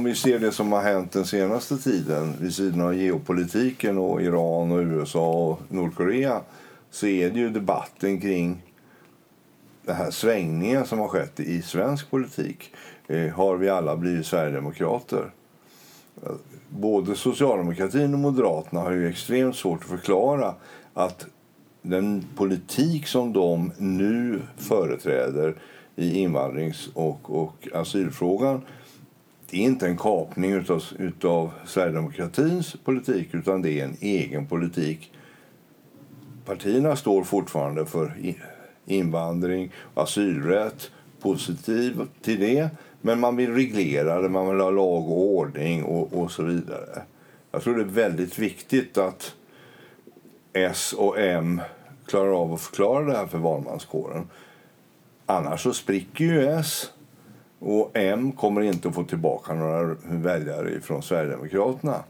om vi ser det som har hänt den senaste tiden vid sidan av geopolitiken och Iran och USA och Nordkorea så är det ju debatten kring den här svängningen som har skett i svensk politik. Eh, har vi alla blivit sverigedemokrater? Både socialdemokratin och Moderaterna har ju extremt svårt att förklara att den politik som de nu företräder i invandrings och, och asylfrågan det är inte en kapning utav, utav Sverigedemokratins politik utan det är en egen politik. Partierna står fortfarande för invandring och asylrätt, positiv till det men man vill reglera det, man vill ha lag och ordning och, och så vidare. Jag tror det är väldigt viktigt att S och M klarar av att förklara det här för valmanskåren. Annars så spricker ju S och M kommer inte att få tillbaka några väljare från Sverigedemokraterna.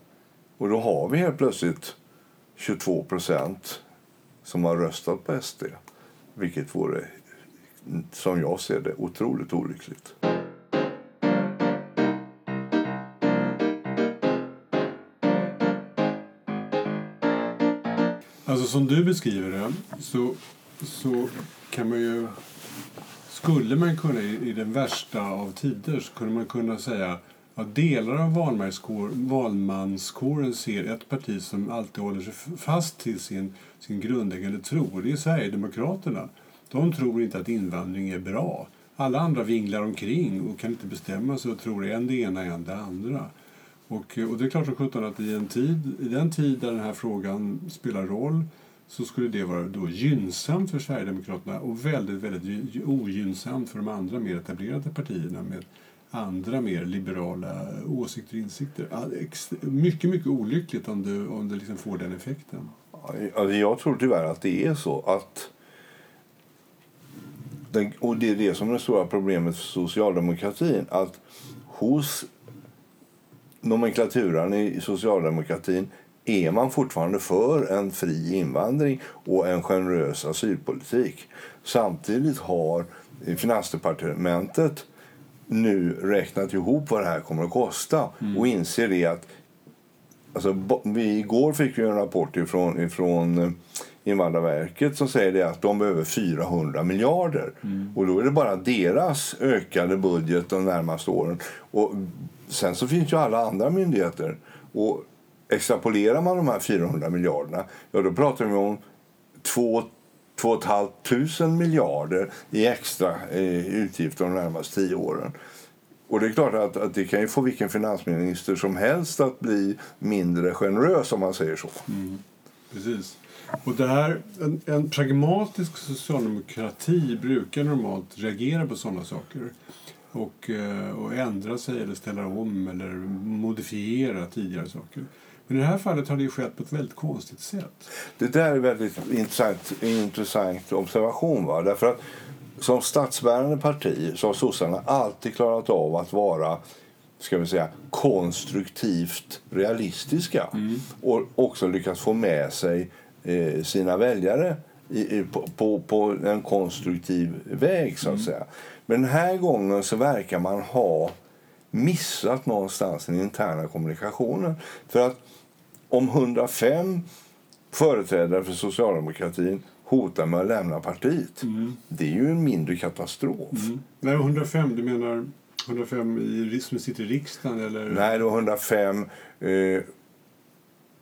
Och då har vi helt plötsligt 22 procent som har röstat på SD. Vilket vore, som jag ser det, otroligt olyckligt. Alltså som du beskriver det så, så kan man ju... Skulle man kunna i, den värsta av tider så kunde man kunna säga att delar av valmanskåren ser ett parti som alltid håller sig fast till sin, sin grundläggande tro. och Det är Sverigedemokraterna. De tror inte att invandring är bra. Alla andra vinglar omkring och kan inte bestämma sig och tror en det ena, en det andra. Och, och det är klart som sjutton att i, en tid, i den tid där den här frågan spelar roll så skulle det vara då gynnsamt för Sverigedemokraterna och väldigt, väldigt ogynnsamt för de andra mer etablerade partierna med andra mer liberala åsikter och insikter. Mycket, mycket olyckligt om du, om det liksom får den effekten. Jag tror tyvärr att det är så att den, och det är det som är det stora problemet för socialdemokratin. Att hos nomenklaturan i socialdemokratin är man fortfarande för en fri invandring och en generös asylpolitik. Samtidigt har Finansdepartementet nu räknat ihop vad det här kommer att kosta mm. och inser det att alltså, vi, igår fick vi en rapport ifrån, ifrån eh, Invandrarverket som säger det att de behöver 400 miljarder. Mm. Och då är det bara deras ökade budget de närmaste åren. Och sen så finns ju alla andra myndigheter. Och extrapolerar man de här 400 miljarderna, ja då pratar vi om 2 2 500 miljarder i extra eh, utgifter de närmaste tio åren. Och det är klart att, att det kan ju få vilken finansminister som helst att bli mindre generös om man säger så. Mm. Precis. Och det här, en, en, pragmatisk socialdemokrati brukar normalt reagera på sådana saker och, eh, och ändra sig eller ställa om eller modifiera tidigare saker. Men i det här fallet har det skett på ett väldigt konstigt sätt. Det där är en väldigt intressant, intressant observation. Va? Därför att som statsbärande parti så har sossarna alltid klarat av att vara ska vi säga, konstruktivt realistiska mm. och också lyckats få med sig eh, sina väljare i, på, på, på, en konstruktiv väg. så att mm. säga. Men den här gången så verkar man ha missat någonstans den interna kommunikationen. För att om 105 företrädare för socialdemokratin hotar med att lämna partiet. Mm. Det är ju en mindre katastrof. Mm. Nej, 105, du menar 105 i, som sitter i riksdagen? Eller? Nej, det var 105 eh,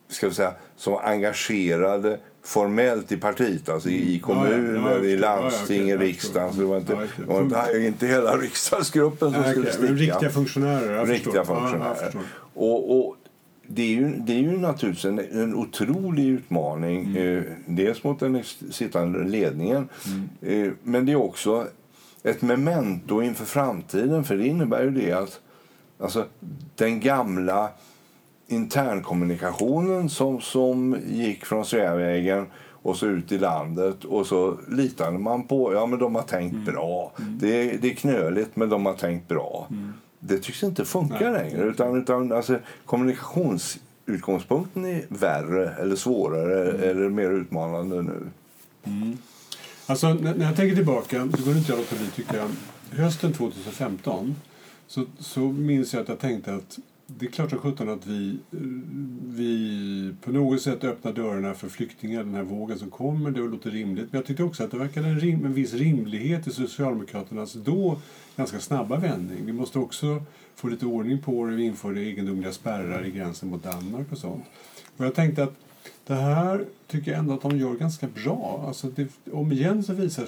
ska vi säga, som var engagerade formellt i partiet, alltså i kommuner, ja, ja, i landsting, ja, okay, i riksdagen. Så det var inte, det var inte, inte hela riksdagsgruppen som skulle sticka. Riktiga funktionärer. Riktiga funktionärer. Och, och, det är ju, det är ju naturligtvis en, en otrolig utmaning. Mm. Eh, dels mot den sittande ledningen. Mm. Eh, men det är också ett memento inför framtiden. För det innebär ju det att alltså, den gamla internkommunikationen som, som gick från Sveavägen och så ut i landet och så litade man på ja men de har tänkt mm. bra. Mm. Det, det är knöligt men de har tänkt bra. Det tycks inte funka Nej. längre utan, utan alltså, kommunikationsutgångspunkten är värre eller svårare mm. eller mer utmanande nu. Mm. Alltså när jag tänker tillbaka så går det inte att låta bli tycka hösten 2015 så, så minns jag att jag tänkte att det är klart som sjutton att vi, vi på något sätt öppnar dörrarna för flyktingar, den här vågen som kommer. Det låter rimligt. Men jag tyckte också att det verkade en, rim, en viss rimlighet i Socialdemokraternas då ganska snabba vändning. Vi måste också få lite ordning på det. Vi införde egendomliga spärrar i gränsen mot Danmark och sånt. Och jag tänkte att det här tycker jag ändå att de gör ganska bra. Alltså det, om igen så visar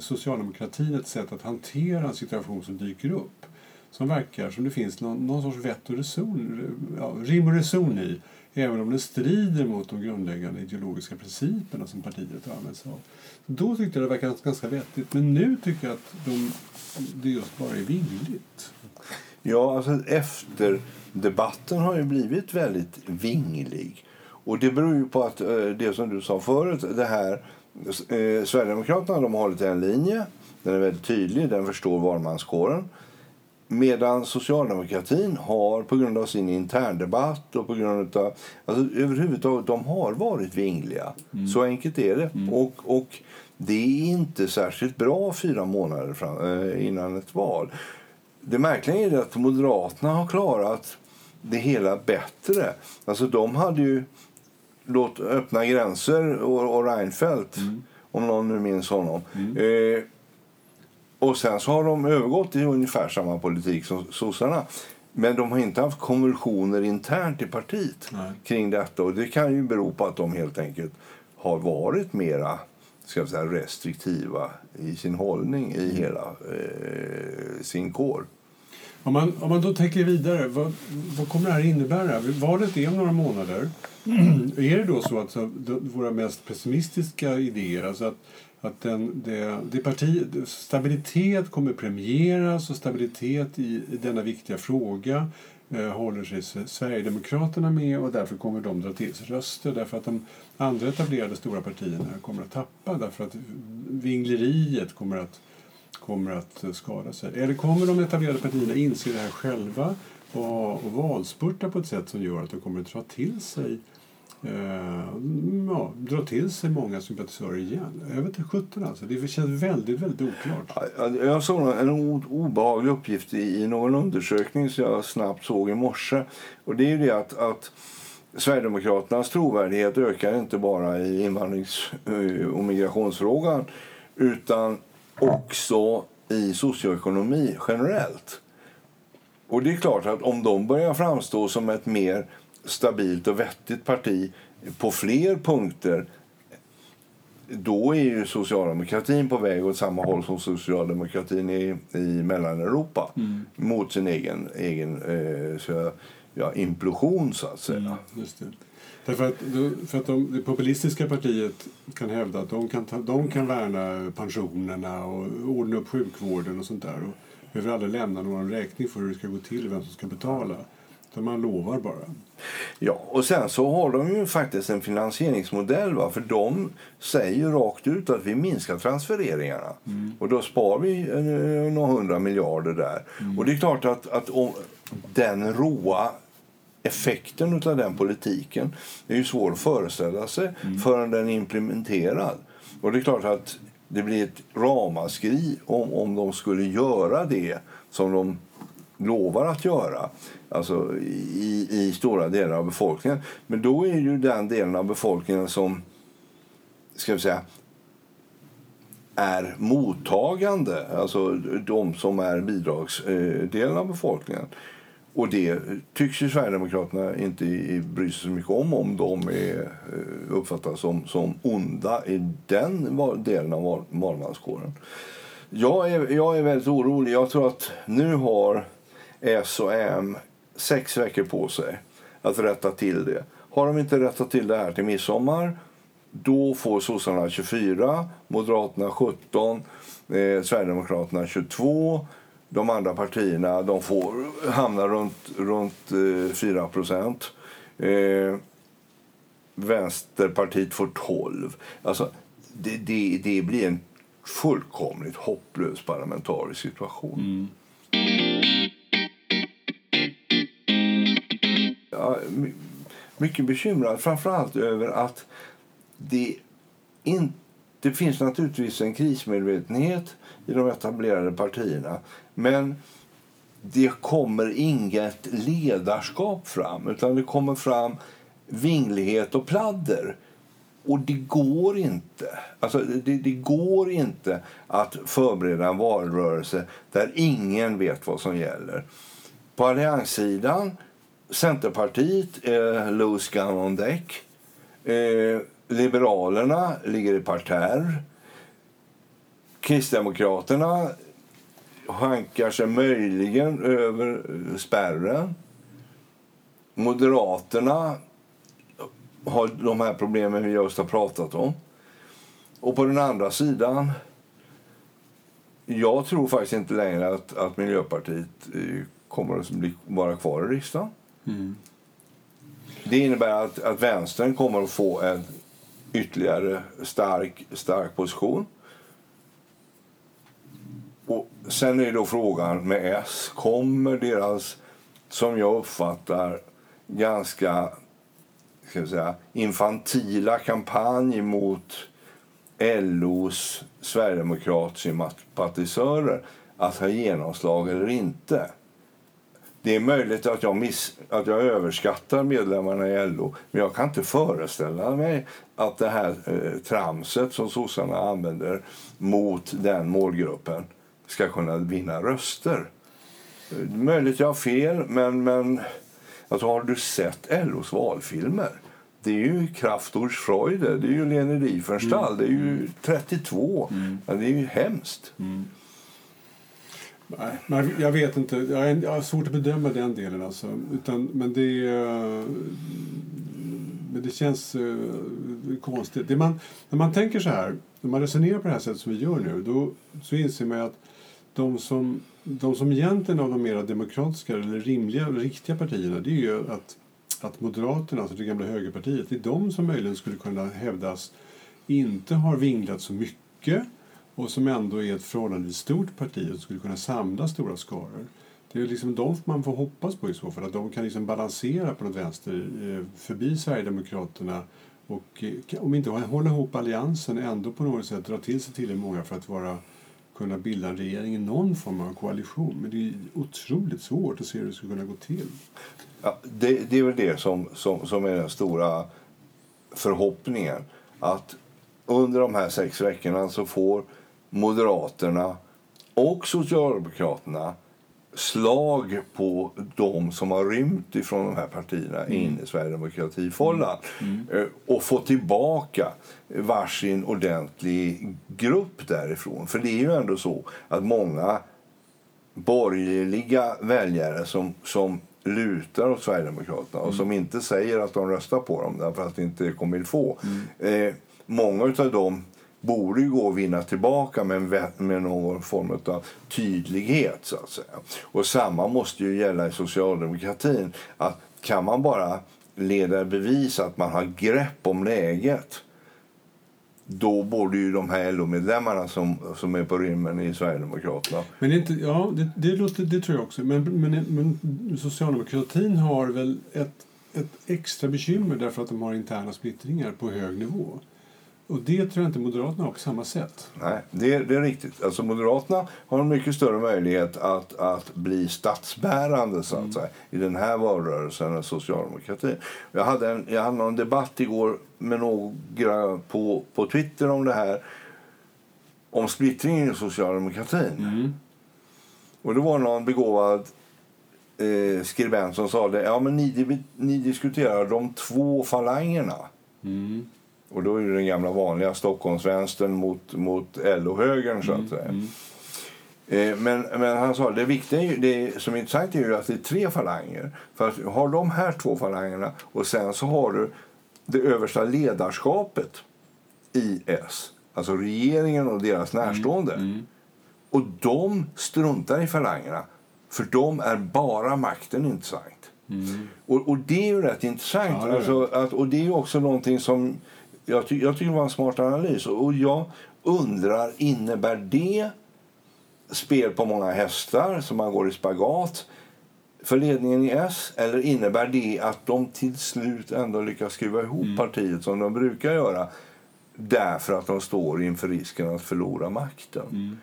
socialdemokratin ett sätt att hantera en situation som dyker upp som verkar som det finns någon, någon sorts vett och reson, ja, rim och reson i även om det strider mot de grundläggande ideologiska principerna som partiet har använt sig av. Då tyckte jag det verkade ganska vettigt, men nu tycker jag att de, det just bara är vingligt. Ja, alltså efter debatten har ju blivit väldigt vinglig. Och det beror ju på att eh, det som du sa förut, det här eh, Sverigedemokraterna de har hållit en linje, den är väldigt tydlig, den förstår valmanskåren. Medan socialdemokratin har på grund av sin interndebatt och på grund av... Alltså, överhuvudtaget, de har varit vingliga. Mm. Så enkelt är det. Mm. Och, och det är inte särskilt bra fyra månader fram, eh, innan ett val. Det märkliga är att Moderaterna har klarat det hela bättre. Alltså, de hade ju låt öppna gränser och, och Reinfeldt, mm. om någon nu minns honom. Mm. Eh, och sen så har de övergått till ungefär samma politik som sossarna. Men de har inte haft konvulsioner internt i partiet Nej. kring detta. Och det kan ju bero på att de helt enkelt har varit mera ska säga, restriktiva i sin hållning i hela eh, sin kår. Om man, om man då tänker vidare, vad, vad kommer det här innebära? Valet är om några månader. är det då så att så, våra mest pessimistiska idéer, alltså att att den, det, det parti, stabilitet kommer premieras och stabilitet i, i denna viktiga fråga eh, håller sig Sverigedemokraterna med och därför kommer de dra till sig röster därför att de andra etablerade stora partierna kommer att tappa därför att vingleriet kommer att, kommer att skada sig. Eller kommer de etablerade partierna inse det här själva och, och valspurta på ett sätt som gör att de kommer att dra till sig eh, ja, dra till sig många sympatisörer igen. Jag vet inte, 17 alltså. Det känns väldigt, väldigt oklart. Jag såg en obehaglig uppgift i, någon undersökning som jag snabbt såg i morse. Och det är det att, att Sverigedemokraternas trovärdighet ökar inte bara i invandrings eh, och migrationsfrågan utan också i socioekonomi generellt. Och det är klart att om de börjar framstå som ett mer stabilt och vettigt parti på fler punkter då är ju socialdemokratin på väg åt samma håll som socialdemokratin i, i Mellaneuropa mm. mot sin egen, egen eh, så, ja, implosion, så att säga. Mm, just det. Därför att, för att de, det populistiska partiet kan hävda att de kan, ta, de kan värna pensionerna och ordna upp sjukvården och sånt där och behöver aldrig lämna någon räkning för hur det ska gå till, vem som ska betala. Utan man lovar bara. Ja, och sen så har de ju faktiskt en finansieringsmodell. Va? För de säger rakt ut att vi minskar transfereringarna. Mm. Och då spar vi eh, några hundra miljarder där. Mm. Och det är klart att, att den råa effekten av den politiken är ju svår att föreställa sig mm. förrän den är implementerad. Och det är klart att det blir ett ramaskri om, om de skulle göra det som de lovar att göra alltså i, i stora delar av befolkningen. Men då är ju den delen av befolkningen som ska vi säga är mottagande, alltså de som är bidragsdelen eh, av befolkningen. Och det tycks ju Sverigedemokraterna inte bry sig så mycket om om de är, eh, uppfattas som, som onda i den delen av valmanskåren. Jag är, jag är väldigt orolig. Jag tror att nu har S och M sex veckor på sig att rätta till det. Har de inte rättat till det här till midsommar då får sossarna 24, Moderaterna 17, eh, Sverigedemokraterna 22. De andra partierna de får hamnar runt, runt eh, 4 procent. Eh, Vänsterpartiet får 12. Alltså, det, det, det blir en fullkomligt hopplös parlamentarisk situation. Mm. Mycket bekymrad framförallt över att det inte det finns naturligtvis en krismedvetenhet i de etablerade partierna. Men det kommer inget ledarskap fram, utan det kommer fram vinglighet och pladder. Och det går inte. Alltså, det, det, går inte att förbereda en valrörelse där ingen vet vad som gäller. På allianssidan, Centerpartiet eh, är loose gun on deck. Eh, Liberalerna ligger i parterr. Kristdemokraterna hankar sig möjligen över eh, spärren. Moderaterna har de här problemen vi just har pratat om. Och på den andra sidan... Jag tror faktiskt inte längre att, att Miljöpartiet eh, kommer att bli, vara kvar i riksdagen. Mm. Det innebär att, att vänstern kommer att få en ytterligare stark, stark position. Och sen är då frågan med S. Kommer deras, som jag uppfattar, ganska ska säga, infantila kampanj mot LOs sverigedemokratsympatisörer att ha genomslag eller inte? Det är möjligt att jag, miss, att jag överskattar medlemmarna i LO men jag kan inte föreställa mig att det här eh, tramset som sossarna använder mot den målgruppen ska kunna vinna röster. Är möjligt jag har fel, men, men alltså, har du sett LOs valfilmer? Det är ju Kraftords Freude, det är ju Leni Riefenstahl, mm. det är ju 32. Mm. Ja, det är ju hemskt. Mm. Nej, men jag vet inte. Jag har svårt att bedöma den delen. Alltså. Utan, men det, eh, men det känns uh, konstigt. Det man, när man tänker så här, när man resonerar på det här sättet som vi gör nu, då så inser man att de som, de som egentligen av de mer demokratiska eller rimliga eller riktiga partierna, det är ju att, att Moderaterna, alltså det gamla högerpartiet, det är de som möjligen skulle kunna hävdas inte har vinglat så mycket och som ändå är ett förhållandevis stort parti och skulle kunna samla stora skaror. Det är liksom de man får hoppas på i så fall, att de kan liksom balansera på något vänster eh, förbi Sverigedemokraterna och eh, om inte hålla ihop alliansen ändå på något sätt dra till sig tillräckligt många för att vara, kunna bilda en regering i någon form av koalition. Men det är otroligt svårt att se hur det skulle kunna gå till. Ja, det, det är väl det som, som, som är den stora förhoppningen. Att under de här sex veckorna så får Moderaterna och Socialdemokraterna slag på de som har rymt ifrån de här partierna mm. in i Sverigedemokratifållan mm. mm. och få tillbaka varsin ordentlig grupp därifrån. För det är ju ändå så att många borgerliga väljare som, som lutar åt Sverigedemokraterna och mm. som inte säger att de röstar på dem därför att det inte kommer få. Mm. Eh, många av dem borde ju gå att vinna tillbaka med, med någon form av tydlighet. så att säga. Och samma måste ju gälla i socialdemokratin. Att kan man bara leda bevis att man har grepp om läget då borde ju de här LO-medlemmarna som, som är på rymmen i Sverigedemokraterna... Men det, inte, ja, det, det, låter, det tror jag också. Men, men, men socialdemokratin har väl ett, ett extra bekymmer därför att de har interna splittringar på hög nivå. Och det tror jag inte Moderaterna har på samma sätt. Nej, det, det är riktigt. Alltså Moderaterna har en mycket större möjlighet att, att bli statsbärande så att mm. säga, i den här valrörelsen än socialdemokratin. Jag hade, en, jag hade en debatt igår med några på, på Twitter om det här om splittringen i socialdemokratin. Mm. Och det var någon begåvad eh, skribent som sa det. Ja, men ni, ni diskuterar de två falangerna. Mm. Och då är det den gamla vanliga Stockholmsvänstern mot, mot LO-högern så att mm, säga. Mm. Eh, men, men han sa det viktiga det som är intressant är ju att det är tre falanger. För att har de här två falangerna och sen så har du det översta ledarskapet i S. Alltså regeringen och deras mm, närstående. Mm, mm. Och de struntar i falangerna. För dem är bara makten intressant. Mm. Och, och det är ju rätt intressant. Ja, det alltså, att, och det är också någonting som jag, ty jag tycker det var en smart analys. Och jag undrar, innebär det spel på många hästar som man går i spagat för ledningen i S? Eller innebär det att de till slut ändå lyckas skruva ihop mm. partiet som de brukar göra därför att de står inför risken att förlora makten? Mm.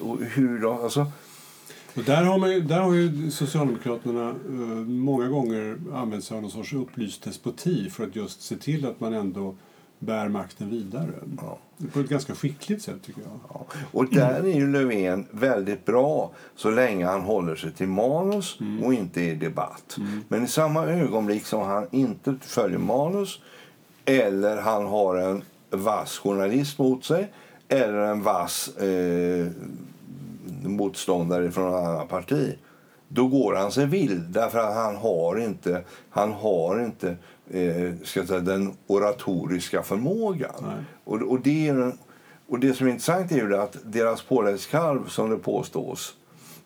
Och hur de, alltså, Och där, har man där har ju Socialdemokraterna eh, många gånger använt sig av någon sorts upplyst despoti för att just se till att man ändå bär makten vidare. Ja. På ett ganska skickligt sätt tycker jag. Ja. Och där är ju Löfven väldigt bra så länge han håller sig till manus och inte i debatt. Men i samma ögonblick som han inte följer manus eller han har en vass journalist mot sig eller en vass eh, motståndare från ett annat parti då går han sig vild därför att han har inte, han har inte eh, ska säga, den oratoriska förmågan. Nej. Och, och, det är, och det som är intressant är ju att deras påläggskalv, som det påstås,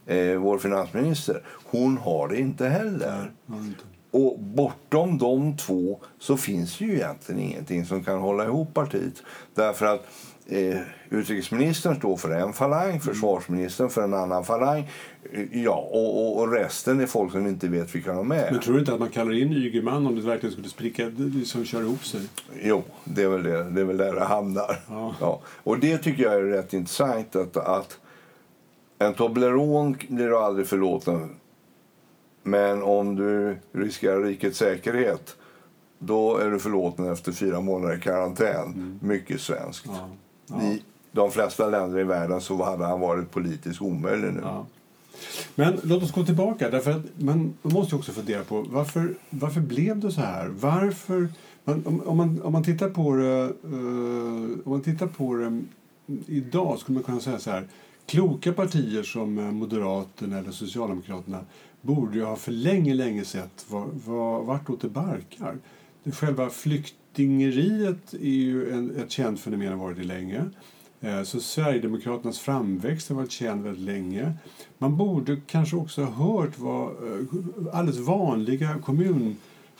eh, vår finansminister, hon har det inte heller. Inte. Och bortom de två så finns ju egentligen ingenting som kan hålla ihop partiet. Därför att eh, utrikesministern står för en falang, försvarsministern för en annan falang. Eh, ja, och, och, och resten är folk som inte vet vilka de är. Men tror du inte att man kallar in Ygeman om det verkligen skulle spricka, som kör ihop sig? Jo, det är väl, det, det är väl där det hamnar. Ja. Och det tycker jag är rätt intressant. Att, att en Toblerone blir du aldrig förlåten. Men om du riskerar rikets säkerhet då är du förlåten efter fyra månader i karantän. Mycket svenskt. Ja. Ja. I de flesta länder i världen så hade han varit politiskt omöjlig nu. Ja. Men låt oss gå tillbaka. Därför att man, måste också fundera på varför, varför blev det så här? Varför, man, om, om, man, om man tittar på det, eh, om man tittar på det idag skulle man kunna säga så här. Kloka partier som eh, Moderaterna eller Socialdemokraterna borde ju ha för länge, länge sett var, var, vartåt det barkar. Själva flyktingeriet är ju en, ett känt fenomen har varit det länge. Eh, så Sverigedemokraternas framväxt har varit känd väldigt länge. Man borde kanske också ha hört vad eh, alldeles vanliga kommun,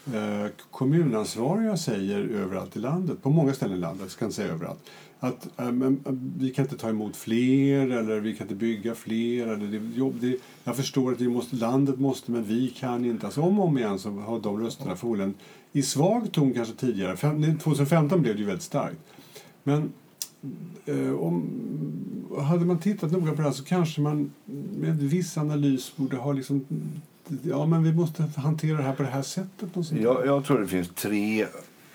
eh, kommunansvariga säger överallt i landet. På många ställen i landet, jag ska inte säga överallt. Att eh, men, eh, vi kan inte ta emot fler eller vi kan inte bygga fler. Eller det, jobb, det, jag förstår att vi måste, landet måste men vi kan inte. Alltså om och om igen så har de rösterna förmodligen i svag ton kanske tidigare. Fem- 2015 blev det ju väldigt starkt. Men eh, om, hade man tittat noga på det här så kanske man med viss analys borde ha liksom Ja, men vi måste hantera det här på det här sättet. Och sånt. Jag, jag tror det finns tre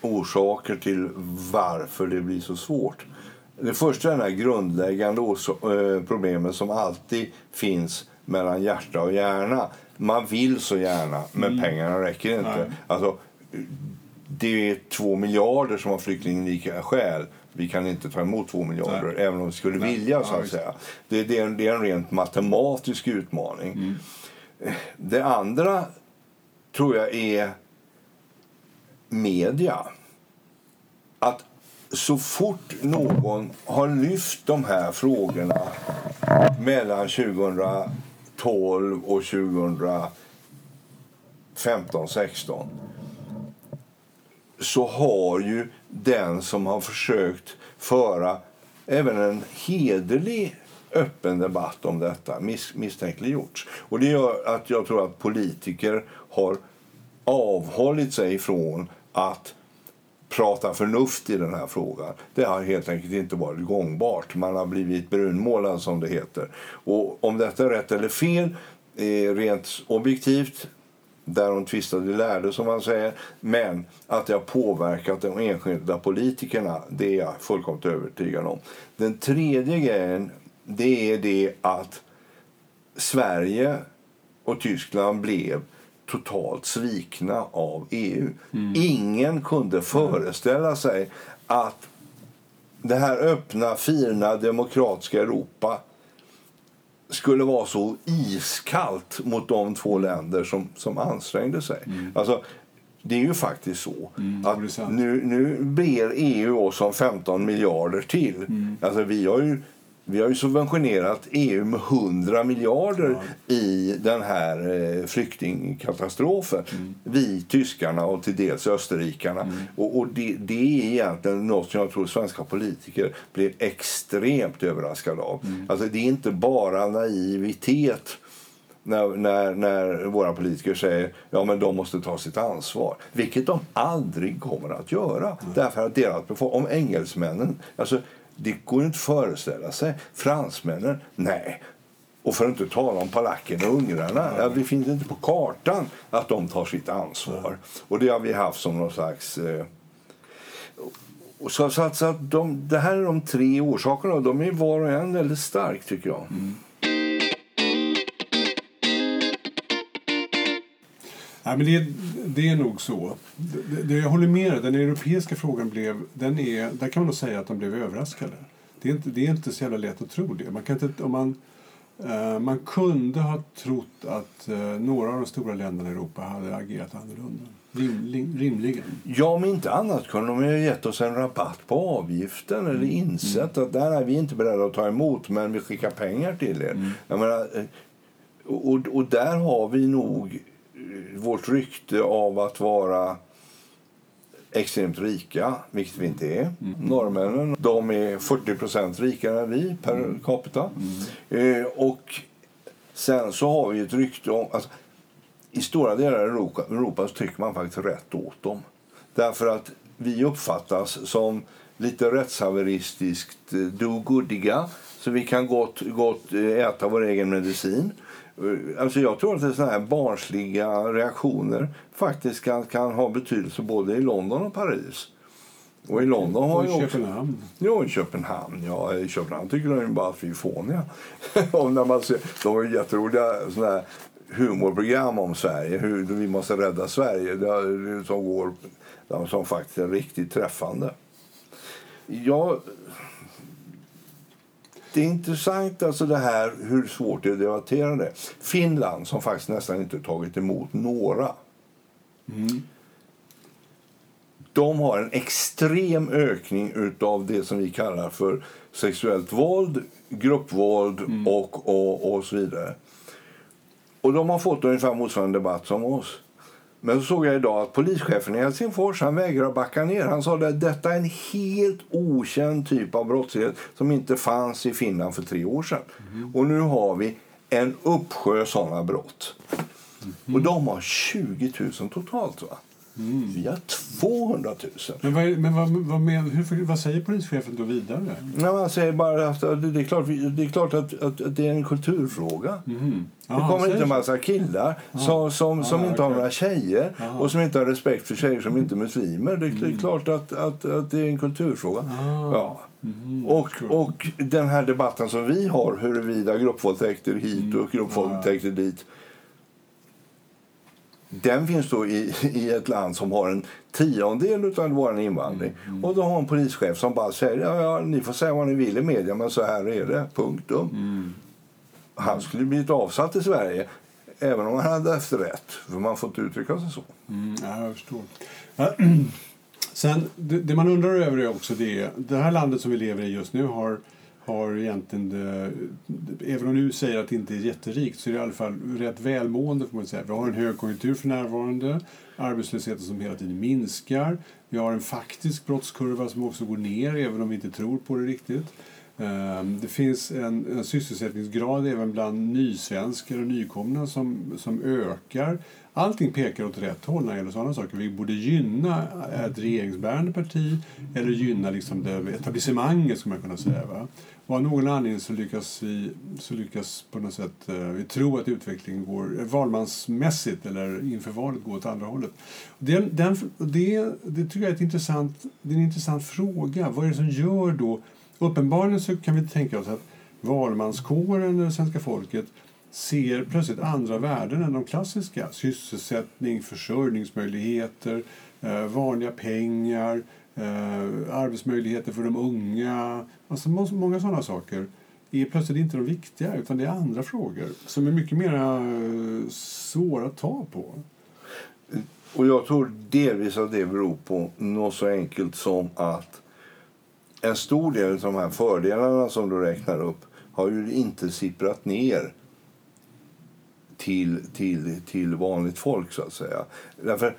orsaker till varför det blir så svårt. Det första är den här grundläggande eh, problemet som alltid finns mellan hjärta och hjärna. Man vill så gärna, men pengarna räcker inte. Nej. Alltså, det är två miljarder som har flyktinglika skäl. Vi kan inte ta emot två miljarder, Nej. även om vi skulle Nej. vilja. så att säga. Det, det, är en, det är en rent matematisk utmaning. Mm. Det andra tror jag är media. Att så fort någon har lyft de här frågorna mellan 2012 och 2015, 16 så har ju den som har försökt föra även en hederlig öppen debatt om detta mis misstänkliggjorts. Och det gör att jag tror att politiker har avhållit sig från att prata förnuft i den här frågan. Det har helt enkelt inte varit gångbart. Man har blivit brunmålad som det heter. Och om detta är rätt eller fel, eh, rent objektivt, därom tvistade lärde som man säger. Men att det har påverkat de enskilda politikerna, det är jag fullkomligt övertygad om. Den tredje grejen, det är det att Sverige och Tyskland blev totalt svikna av EU. Ingen kunde föreställa sig att det här öppna, fina, demokratiska Europa skulle vara så iskallt mot de två länder som, som ansträngde sig. Alltså, det är ju faktiskt så Mm, att nu, nu ber EU oss om 15 miljarder till. Mm. Alltså, vi har ju vi har ju subventionerat EU med 100 miljarder i den här eh, flyktingkatastrofen. Mm. Vi, tyskarna och till dels österrikarna. Och, och det, det är egentligen något som jag tror svenska politiker blir extremt överraskade av. Mm. Alltså, det är inte bara naivitet när, när, när våra politiker säger ja men de måste ta sitt ansvar. Vilket de aldrig kommer att göra. Därför att deras om engelsmännen, alltså det går inte att föreställa sig. Fransmännen, nej. Och för att inte tala om palackerna och ungrarna. Ja, det finns inte på kartan att de tar sitt ansvar. Och det har vi haft som någon slags... Eh, så, så, att, så att de, det här är de tre orsakerna och de är var och en väldigt stark tycker jag. Mm. Ja, men det, det är nog så. Det, det, jag håller med Den europeiska frågan blev... Den är, där kan man nog säga att de blev överraskade. Det är inte, det är inte så jävla lätt att tro det. Man, kan inte, om man, uh, man kunde ha trott att uh, några av de stora länderna i Europa hade agerat annorlunda. Rim, rimligen. Ja, om inte annat kunde de ha gett oss en rabatt på avgiften eller mm. insett mm. att där är vi inte beredda att ta emot men vi skickar pengar till er. Mm. Menar, eh, och, och där har vi nog vårt rykte av att vara extremt rika, vilket vi inte är. Mm. Norrmännen de är 40% rikare än vi per mm. capita. Mm. Eh, och sen så har vi ett rykte om... Alltså, I stora delar av Europa, Europa så tycker man faktiskt rätt åt dem. Därför att vi uppfattas som lite rättshaveristiskt eh, do-goodiga så vi kan gott, gott eh, äta vår egen medicin. Alltså jag tror att såna här barnsliga reaktioner faktiskt kan, kan ha betydelse både i London och Paris. Och i London har och i Köpenhamn. Ja, i Köpenhamn. Ja, i Köpenhamn tycker de bara att vi är fåniga. och när man ser, de har jätteroliga såna här humorprogram om Sverige, hur vi måste rädda Sverige, som går som faktiskt är riktigt träffande. Jag det är intressant alltså det här hur svårt det är att debattera det. Finland, som faktiskt nästan inte tagit emot några. Mm. De har en extrem ökning av det som vi kallar för sexuellt våld, gruppvåld mm. och, och, och så vidare. Och de har fått ungefär motsvarande debatt som oss. Men så såg jag idag att polischefen i Helsingfors han vägrar backa ner. Han sa att detta är en helt okänd typ av brottslighet som inte fanns i Finland för tre år sedan. Mm. Och nu har vi en uppsjö sådana brott. Mm. Och de har 20 000 totalt. Va? Mm. Vi har 200 000. Men, vad, men vad, vad, men, hur, vad säger polischefen då vidare? Ja, han säger bara att det är klart, det är klart att, att, att det är en kulturfråga. Mm. Aha, det kommer inte en massa killar som, som, som inte har några tjejer och som inte har respekt för tjejer som inte är muslimer. Det, det är mm. klart att, att, att det är en kulturfråga. Ja. Mm, och, och den här debatten som vi har huruvida gruppvåldtäkter hit mm. och gruppvåldtäkter dit den finns då i, i ett land som har en tiondel av vår invandring. Mm, mm. Och då har en polischef som bara säger ja, ja, ni får säga vad ni vill i media men så här är det, punktum. Mm. Han skulle blivit avsatt i Sverige även om han hade efter rätt. För man får inte uttrycka sig så. Mm, ja, jag förstår. Sen, det, det, man undrar över är också det, det här landet som vi lever i just nu har har egentligen, det, även om du säger att det inte är jätterikt, så är det i alla fall rätt välmående. Får man säga. Vi har en högkonjunktur för närvarande, arbetslösheten som hela tiden minskar. Vi har en faktisk brottskurva som också går ner, även om vi inte tror på det riktigt. Ehm, det finns en, en sysselsättningsgrad även bland nysvenskar och nykomna som, som ökar. Allting pekar åt rätt håll när det gäller sådana saker. Vi borde gynna ett regeringsbärande parti eller gynna liksom det etablissemanget, skulle man kunna säga. Va? Och av någon anledning så lyckas vi, så lyckas på något sätt, eh, vi tror att utvecklingen går eh, valmansmässigt eller inför valet går åt andra hållet. Den, den, det, det tycker jag är, ett intressant, det är en intressant fråga. Vad är det som gör då... Uppenbarligen så kan vi tänka oss att valmanskåren, eller svenska folket, ser plötsligt andra värden än de klassiska. Sysselsättning, försörjningsmöjligheter, eh, vanliga pengar, eh, arbetsmöjligheter för de unga. Alltså många sådana saker är plötsligt inte de viktiga utan det är andra frågor som är mycket mer eh, svåra att ta på. Eh, och jag tror delvis att det beror på något så enkelt som att en stor del av de här fördelarna som du räknar upp har ju inte sipprat ner till, till, till vanligt folk. så att säga. Därför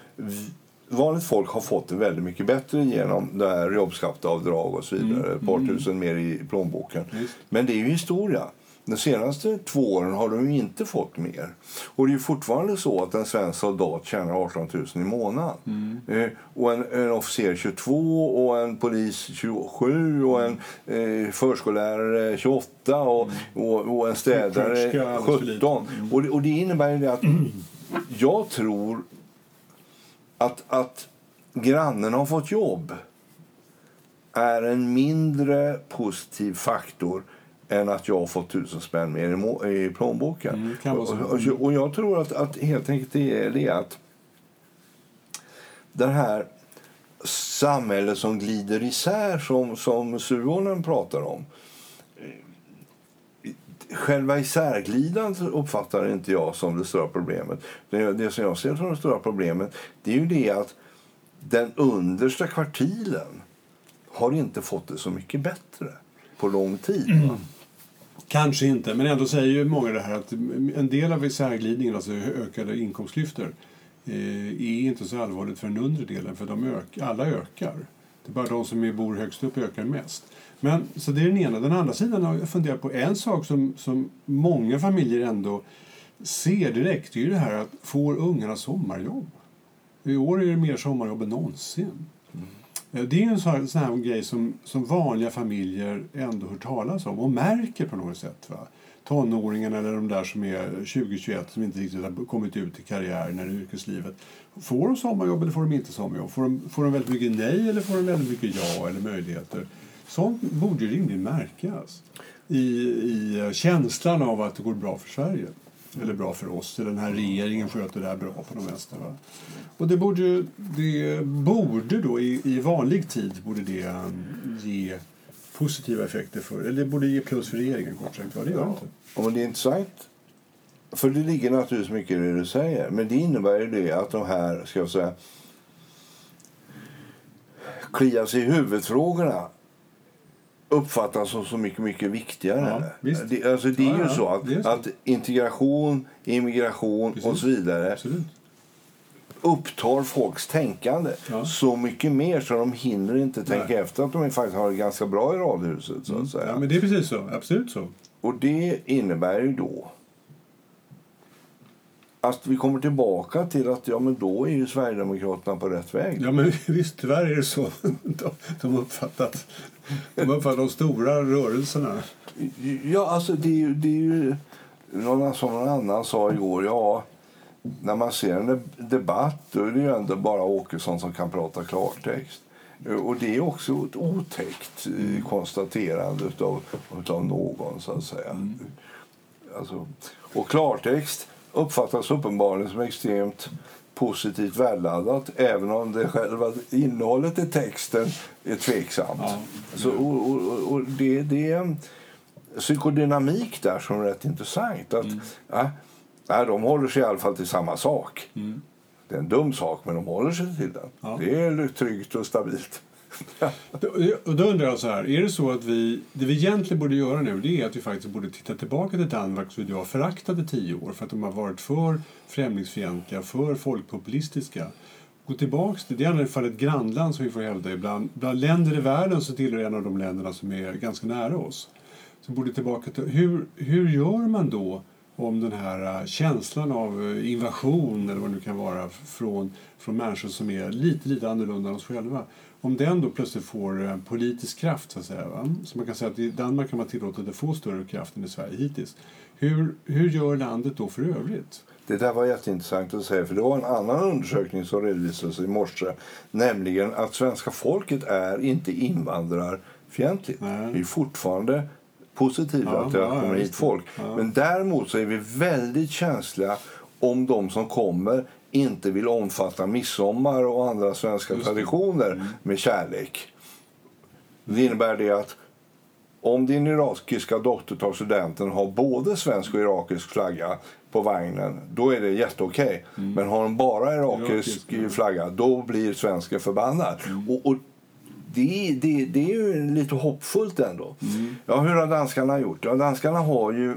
vanligt folk har fått det väldigt mycket bättre genom det här jobbskatteavdrag och så vidare. Mm. Ett par mm. tusen mer i plånboken. Mm. Men det är ju historia. De senaste två åren har de inte fått mer. Och det är fortfarande så att en svensk soldat tjänar 18 000 i månaden. Mm. Eh, och en, en, officer 22, och en polis 27 och en eh, förskollärare 28 och, mm. och, och, en städare 17. Mm. Och, det, och det innebär ju att jag tror att, att grannen har fått jobb är en mindre positiv faktor än att jag har fått tusen spänn mer i, plånboken. Mm, och, och, och, jag tror att, att helt enkelt det är det att det här samhället som glider isär, som, som Suonen pratar om själva isärglidandet uppfattar inte jag som det stora problemet. Det, det som jag ser som det stora problemet det är ju det att den understa kvartilen har inte fått det så mycket bättre på lång tid. Mm. Kanske inte, men ändå säger ju många det här att en del av isärglidningen, alltså ökade inkomstklyftor, eh, är inte så allvarligt för den undre delen, för de ök, alla ökar. Det är bara de som bor högst upp ökar mest. Men, så det är den ena. Den andra sidan har jag funderat på en sak som, som många familjer ändå ser direkt. Det är ju det här att får ungarna sommarjobb? I år är det mer sommarjobb än någonsin. Eh, det är en sån här, sån här grej som, som vanliga familjer ändå hör talas om och märker på något sätt. Va? Tonåringarna eller de där som är 20-21 som inte riktigt har kommit ut i karriären eller yrkeslivet. Får de sommarjobb eller får de inte sommarjobb? Får de, får de väldigt mycket nej eller får de väldigt mycket ja eller möjligheter? Sånt borde ju rimligen märkas i, i eh, känslan av att det går bra för Sverige. Eller bra för oss. Den här regeringen sköter det här bra på de mesta. Va? Och det borde, det borde då i, i vanlig tid borde det mm, ge positiva effekter för, eller det borde ge plus för regeringen kort sagt. Va? Det gör ja. inte. Och det är intressant. För det ligger naturligtvis mycket i det du säger. Men det innebär ju det att de här, ska jag säga, klia sig i huvudfrågorna uppfattas som så mycket, mycket viktigare. Ja, det, alltså, det är ju så att, att, integration, immigration Precis. och så vidare Absolut. upptar folks tänkande så mycket mer så de hinner inte tänka Nej. efter att de faktiskt har det ganska bra i radhuset. Så att mm. Ja, men det är precis så. Absolut så. Och det innebär ju då att vi kommer tillbaka till att ja, men då är ju Sverigedemokraterna på rätt väg. Ja, men visst, tyvärr är det så. De, de uppfattat uppfattar de stora rörelserna. Ja, alltså det är ju... Det är ju någon, som någon annan sa igår, ja, när man ser en debatt då är det ju ändå bara Åkesson som kan prata klartext. Och det är också ett otäckt mm. konstaterande av utav någon, så att säga. Mm. Alltså, och klartext uppfattas uppenbarligen som extremt positivt värdeladdat även om det själva innehållet i texten är tveksamt. Ja. Så, och, och, och det, det är en psykodynamik där som är rätt intressant. Att, mm. ja, de håller sig i alla fall till samma sak. Mm. Det är en dum sak, men de håller sig till den. Ja. Det är tryggt och stabilt och då undrar jag så här, är det så att vi, det vi egentligen borde göra nu det är att vi faktiskt borde titta tillbaka till Danmark som vi har föraktat i tio år för att de har varit för främlingsfientliga, för folkpopulistiska. Gå tillbaks till, det är i alla fall ett grannland som vi får hävda ibland. Bland länder i världen så tillhör en av de länderna som är ganska nära oss. Så borde tillbaka till, hur, hur gör man då om den här äh, känslan av äh, invasion eller vad det nu kan vara från, från människor som är lite, lite annorlunda än oss själva om den då plötsligt får eh, politisk kraft, så att säga, va? så man kan säga att i Danmark kan man tillåta att få större kraft än i Sverige hittills. Hur, hur gör landet då för övrigt? Det där var jätteintressant att säga, för det var en annan undersökning som redovisades i morse, nämligen att svenska folket är inte invandrarfientligt. Nej. Vi är fortfarande positiva ja, att det ja, kommer hit folk. Ja. Men däremot så är vi väldigt känsliga om de som kommer inte vill omfatta midsommar och andra svenska traditioner mm. med kärlek. Det innebär det att om din irakiska dotter tar studenten har både svensk och irakisk flagga på vagnen, då är det jätteokej. Mm. Men har hon bara irakisk Irakisk, flagga, då blir svensken förbannad. Mm. Och, och det, det, det är ju lite hoppfullt ändå. Mm. Ja, hur har danskarna gjort? Ja, danskarna har ju,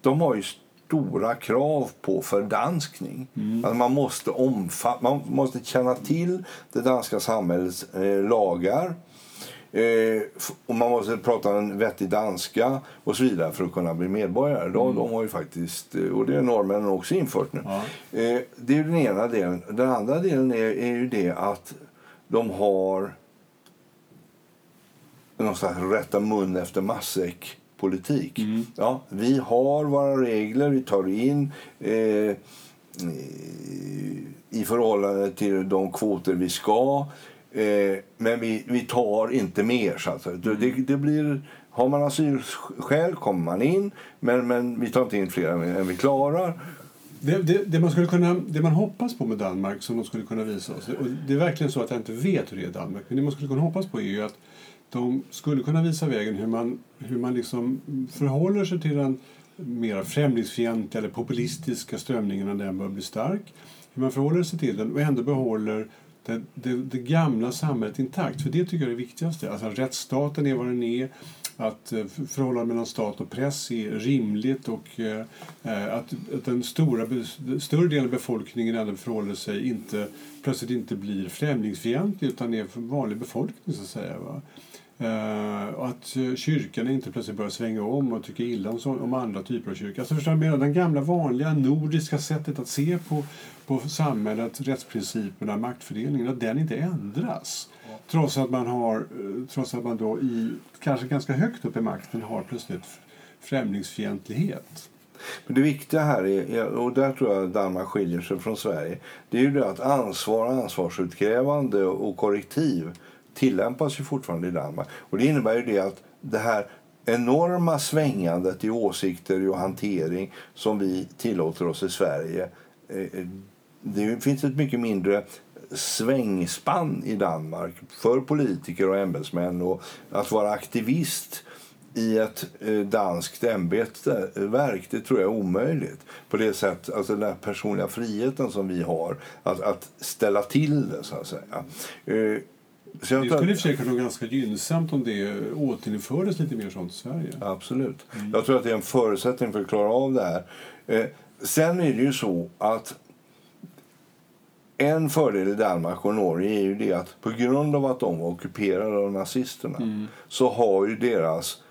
de har ju stora krav på fördanskning. Mm. Alltså man, måste man måste känna till det danska samhällets eh, lagar. Eh, och man måste prata en vettig danska och så vidare för att kunna bli medborgare. De, de har ju faktiskt, eh, och det har norrmännen också infört nu. Ja. Eh, det är den ena delen. Den andra delen är, är ju det att de har någon slags rätta mun efter matsäck-politik. Ja, vi har våra regler, vi tar in eh, i förhållande till de kvoter vi ska. Eh, men vi, vi tar inte mer. Så att säga. det, det blir, har man asylskäl kommer man in, men, men vi tar inte in fler än vi klarar. Det, det, det, man skulle kunna, det man hoppas på med Danmark, som de skulle kunna visa oss, och det är verkligen så att jag inte vet hur det är i Danmark, men det man skulle kunna hoppas på är ju att de skulle kunna visa vägen hur man, hur man liksom förhåller sig till den mer främlingsfientliga eller populistiska strömningen när den börjar bli stark. Hur man förhåller sig till den och ändå behåller det, det, det, gamla samhället intakt. För det tycker jag är det viktigaste. Alltså, rättsstaten är vad den är. Att eh, förhållandet mellan stat och press är rimligt och eh, eh, att, att den stora, större delen av befolkningen ändå förhåller sig inte, plötsligt inte blir främlingsfientlig utan är för vanlig befolkning så att säga. Va? Uh, och att kyrkan inte plötsligt börjar svänga om och tycker illa om, så, om andra typer av kyrka. Alltså förstår du, den gamla vanliga nordiska sättet att se på, på samhället, rättsprinciperna, maktfördelningen, att den inte ändras. Trots att man har, eh, trots att man då i, kanske ganska högt upp i makten har plötsligt främlingsfientlighet. Men det viktiga här, är, och där tror jag Danmark skiljer sig från Sverige, det är ju det att ansvar, ansvarsutkrävande och korrektiv tillämpas ju fortfarande i Danmark. Och det innebär ju det att det här enorma svängandet i åsikter och hantering som vi tillåter oss i Sverige. Eh, eh, det finns ett mycket mindre svängspann i Danmark för politiker och ämbetsmän och att vara aktivist i ett eh, danskt ämbetsverk, det tror jag är omöjligt. På det sätt, alltså den personliga friheten som vi har, att, att ställa till det så att säga. Eh, så det skulle i och för sig kunna vara ganska gynnsamt om det återinfördes lite mer sånt i Sverige. Absolut. Mm. Jag tror att det är en förutsättning för att klara av det här. Eh, sen är det ju så att en fördel i Danmark och Norge är ju det att på grund av att de var ockuperade av nazisterna mm. så har ju deras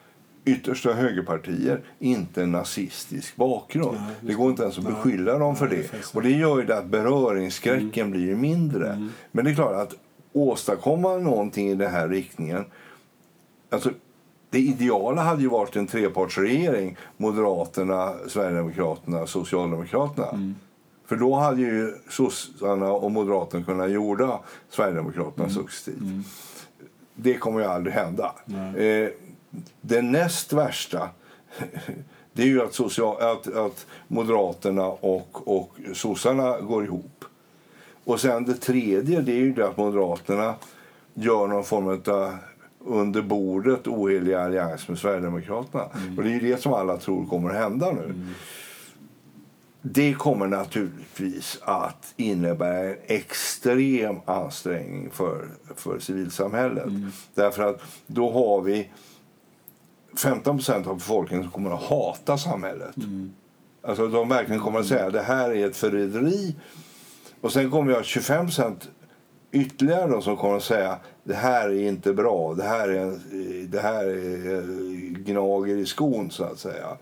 yttersta högerpartier inte en nazistisk bakgrund. Nej, det går inte ens att beskylla nej, dem för nej, det. Och det gör ju att beröringsskräcken mm. blir mindre. Mm. Men det är klart att åstadkomma någonting i den här riktningen... Alltså, det ideala hade ju varit en trepartsregering. Moderaterna, Sverigedemokraterna, Socialdemokraterna. Mm. För då hade ju sossarna och Moderaterna kunnat jorda Sverigedemokraterna mm. successivt. Mm. Det kommer ju aldrig hända. Eh, det näst värsta det är ju att, social, att, att Moderaterna och, och sossarna går ihop. Och sen det tredje det är ju det att Moderaterna gör någon form av under bordet ohelig allians med Sverigedemokraterna. Mm. Och det är det som alla tror kommer att hända nu. Mm. Det kommer naturligtvis att innebära en extrem ansträngning för, för civilsamhället. Mm. Därför att då har vi 15% av befolkningen som kommer att hata samhället. Mm. Alltså de verkligen kommer att säga att det här är ett förräderi och sen kommer ha 25 ytterligare då, som kommer att säga det här är inte bra, det här är, det här är gnager i skon så att säga.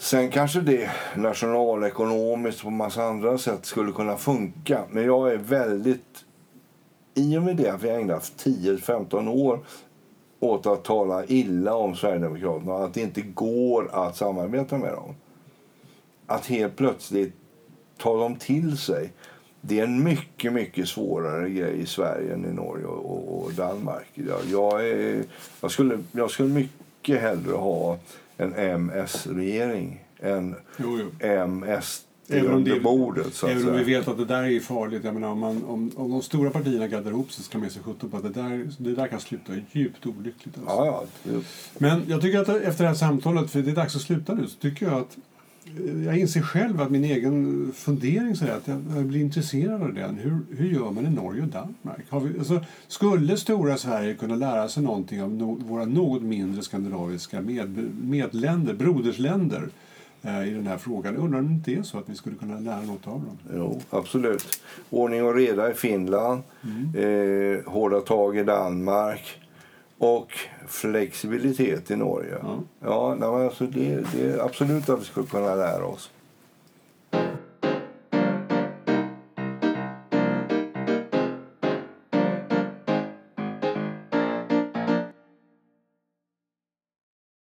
Sen kanske det nationalekonomiskt på massa andra sätt skulle kunna funka. Men jag är väldigt... I och med det att vi har ägnat 10-15 år åt att tala illa om Sverigedemokraterna att det inte går att samarbeta med dem att helt plötsligt ta dem till sig det är en mycket mycket svårare grej i Sverige än i Norge och, och Danmark. Jag, är, jag, skulle, jag skulle mycket hellre ha en MS-regering än jo, jo. MS Även om, det, bordet, så även om vi vet att det där är farligt. Jag menar, om, man, om, om de stora partierna gaddar ihop sig så kan man se sjutton på att det där, det där kan sluta djupt olyckligt. Alltså. Ja, ja, det... Men jag tycker att efter det här samtalet, för det är dags att sluta nu, så tycker jag att jag inser själv att min egen fundering så att jag blir intresserad av den. Hur, hur gör man i Norge och Danmark? Vi, alltså, skulle stora Sverige kunna lära sig någonting av no, våra något mindre skandinaviska med, medländer, brodersländer? eh, i den här frågan. Jag undrar om det inte är så att vi skulle kunna lära något av dem. Jo, absolut. Ordning och reda i Finland, eh, hårda tag i Danmark och flexibilitet i Norge. Ja. Ja, alltså det, det är absolut att vi skulle kunna lära oss.